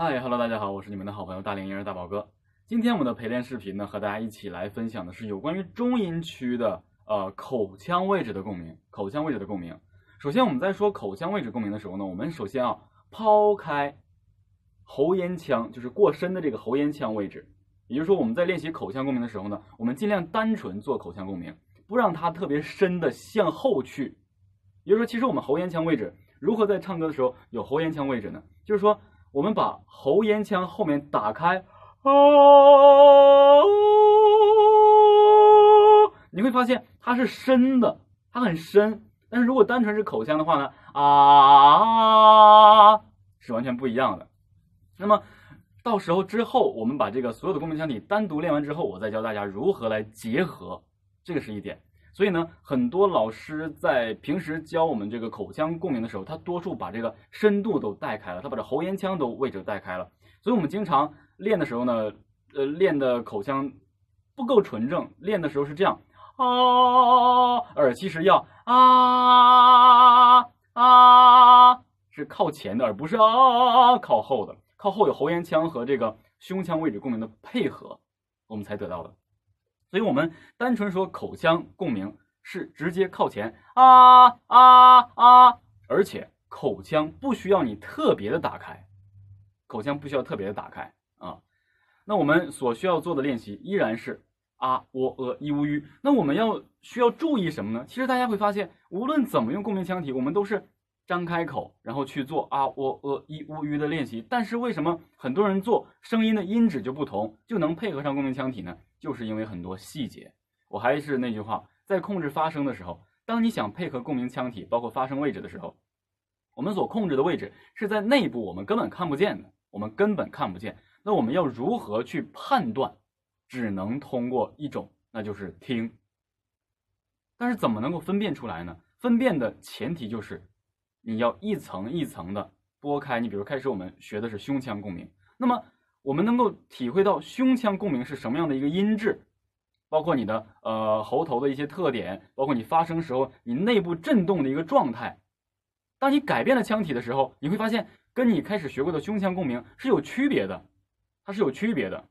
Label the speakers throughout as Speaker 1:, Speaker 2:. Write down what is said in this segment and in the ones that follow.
Speaker 1: 嗨，Hello，大家好，我是你们的好朋友大连婴儿大宝哥。今天我们的陪练视频呢，和大家一起来分享的是有关于中音区的呃口腔位置的共鸣。口腔位置的共鸣。首先我们在说口腔位置共鸣的时候呢，我们首先啊抛开喉咽腔，就是过深的这个喉咽腔位置。也就是说，我们在练习口腔共鸣的时候呢，我们尽量单纯做口腔共鸣，不让它特别深的向后去。也就是说，其实我们喉咽腔位置如何在唱歌的时候有喉咽腔位置呢？就是说。我们把喉咽腔后面打开，啊，你会发现它是深的，它很深。但是如果单纯是口腔的话呢，啊，是完全不一样的。那么到时候之后，我们把这个所有的共鸣腔体单独练完之后，我再教大家如何来结合，这个是一点。所以呢，很多老师在平时教我们这个口腔共鸣的时候，他多数把这个深度都带开了，他把这喉咽腔都位置带开了。所以我们经常练的时候呢，呃，练的口腔不够纯正，练的时候是这样啊，而其实要啊啊，是靠前的，而不是啊靠后的，靠后有喉咽腔和这个胸腔位置共鸣的配合，我们才得到的。所以，我们单纯说口腔共鸣是直接靠前啊啊啊，而且口腔不需要你特别的打开，口腔不需要特别的打开啊。那我们所需要做的练习依然是啊、喔、呃、一、乌、吁。那我们要需要注意什么呢？其实大家会发现，无论怎么用共鸣腔体，我们都是张开口，然后去做啊、喔、呃、一、乌、吁的练习。但是为什么很多人做声音的音质就不同，就能配合上共鸣腔体呢？就是因为很多细节，我还是那句话，在控制发声的时候，当你想配合共鸣腔体，包括发声位置的时候，我们所控制的位置是在内部，我们根本看不见的，我们根本看不见。那我们要如何去判断？只能通过一种，那就是听。但是怎么能够分辨出来呢？分辨的前提就是你要一层一层的拨开。你比如开始我们学的是胸腔共鸣，那么。我们能够体会到胸腔共鸣是什么样的一个音质，包括你的呃喉头的一些特点，包括你发声时候你内部震动的一个状态。当你改变了腔体的时候，你会发现跟你开始学过的胸腔共鸣是有区别的，它是有区别的。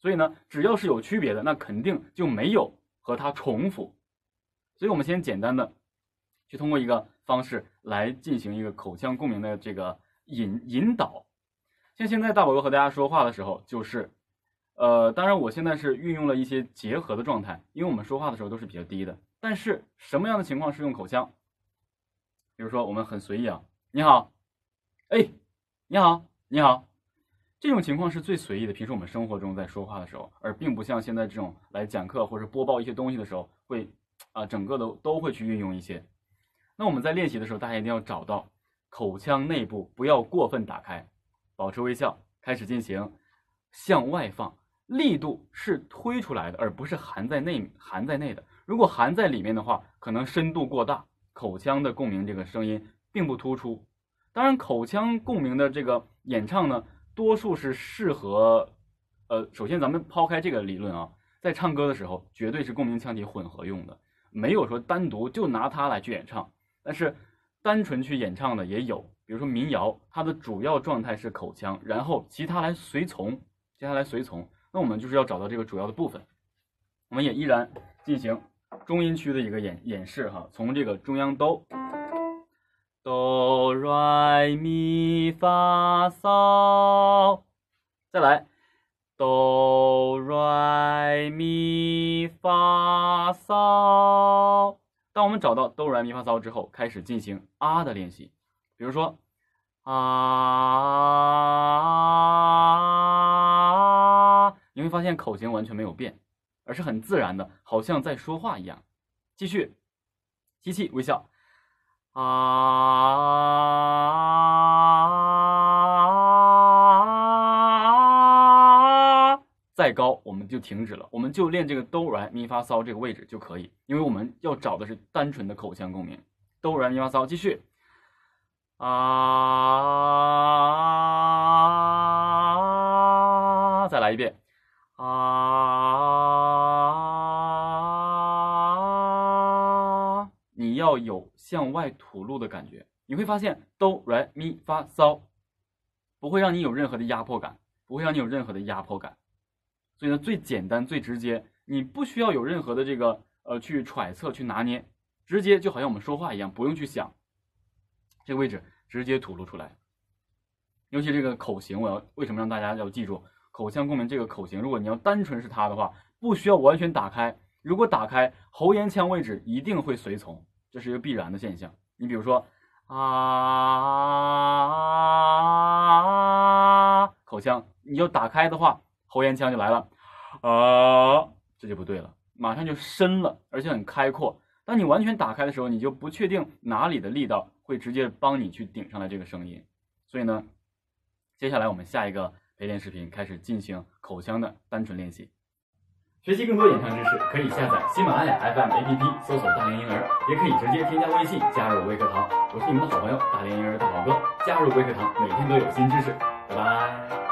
Speaker 1: 所以呢，只要是有区别的，那肯定就没有和它重复。所以我们先简单的去通过一个方式来进行一个口腔共鸣的这个引引导。像现在大宝哥和大家说话的时候，就是，呃，当然我现在是运用了一些结合的状态，因为我们说话的时候都是比较低的。但是什么样的情况是用口腔？比如说我们很随意啊，你好，哎，你好，你好，这种情况是最随意的。平时我们生活中在说话的时候，而并不像现在这种来讲课或者播报一些东西的时候，会啊整个的都会去运用一些。那我们在练习的时候，大家一定要找到口腔内部不要过分打开。保持微笑，开始进行向外放，力度是推出来的，而不是含在内含在内的。如果含在里面的话，可能深度过大，口腔的共鸣这个声音并不突出。当然，口腔共鸣的这个演唱呢，多数是适合，呃，首先咱们抛开这个理论啊，在唱歌的时候，绝对是共鸣腔体混合用的，没有说单独就拿它来去演唱。但是，单纯去演唱的也有。比如说民谣，它的主要状态是口腔，然后其他来随从，接下来随从。那我们就是要找到这个主要的部分。我们也依然进行中音区的一个演演示哈，从这个中央哆，哆来咪发嗦，再来哆来咪发嗦。当我们找到哆来咪发嗦之后，开始进行啊的练习。比如说，啊，你会发现口型完全没有变，而是很自然的，好像在说话一样。继续，吸气，微笑，啊，再高我们就停止了，我们就练这个哆来咪发嗦这个位置就可以，因为我们要找的是单纯的口腔共鸣。哆来咪发嗦，继续。啊！再来一遍。啊！你要有向外吐露的感觉，你会发现哆来咪发嗦，不会让你有任何的压迫感，不会让你有任何的压迫感。所以呢，最简单、最直接，你不需要有任何的这个呃去揣测、去拿捏，直接就好像我们说话一样，不用去想，这个位置直接吐露出来。尤其这个口型，我要为什么让大家要记住口腔共鸣这个口型？如果你要单纯是它的话，不需要完全打开。如果打开，喉咽腔位置一定会随从，这是一个必然的现象。你比如说啊，口腔你要打开的话，喉咽腔就来了啊，这就不对了，马上就深了，而且很开阔。当你完全打开的时候，你就不确定哪里的力道会直接帮你去顶上来这个声音。所以呢。接下来我们下一个陪练视频开始进行口腔的单纯练习。学习更多演唱知识，可以下载喜马拉雅 FM APP，搜索“大连婴儿”，也可以直接添加微信加入微课堂。我是你们的好朋友大连婴儿大宝哥，加入微课堂，每天都有新知识。拜拜。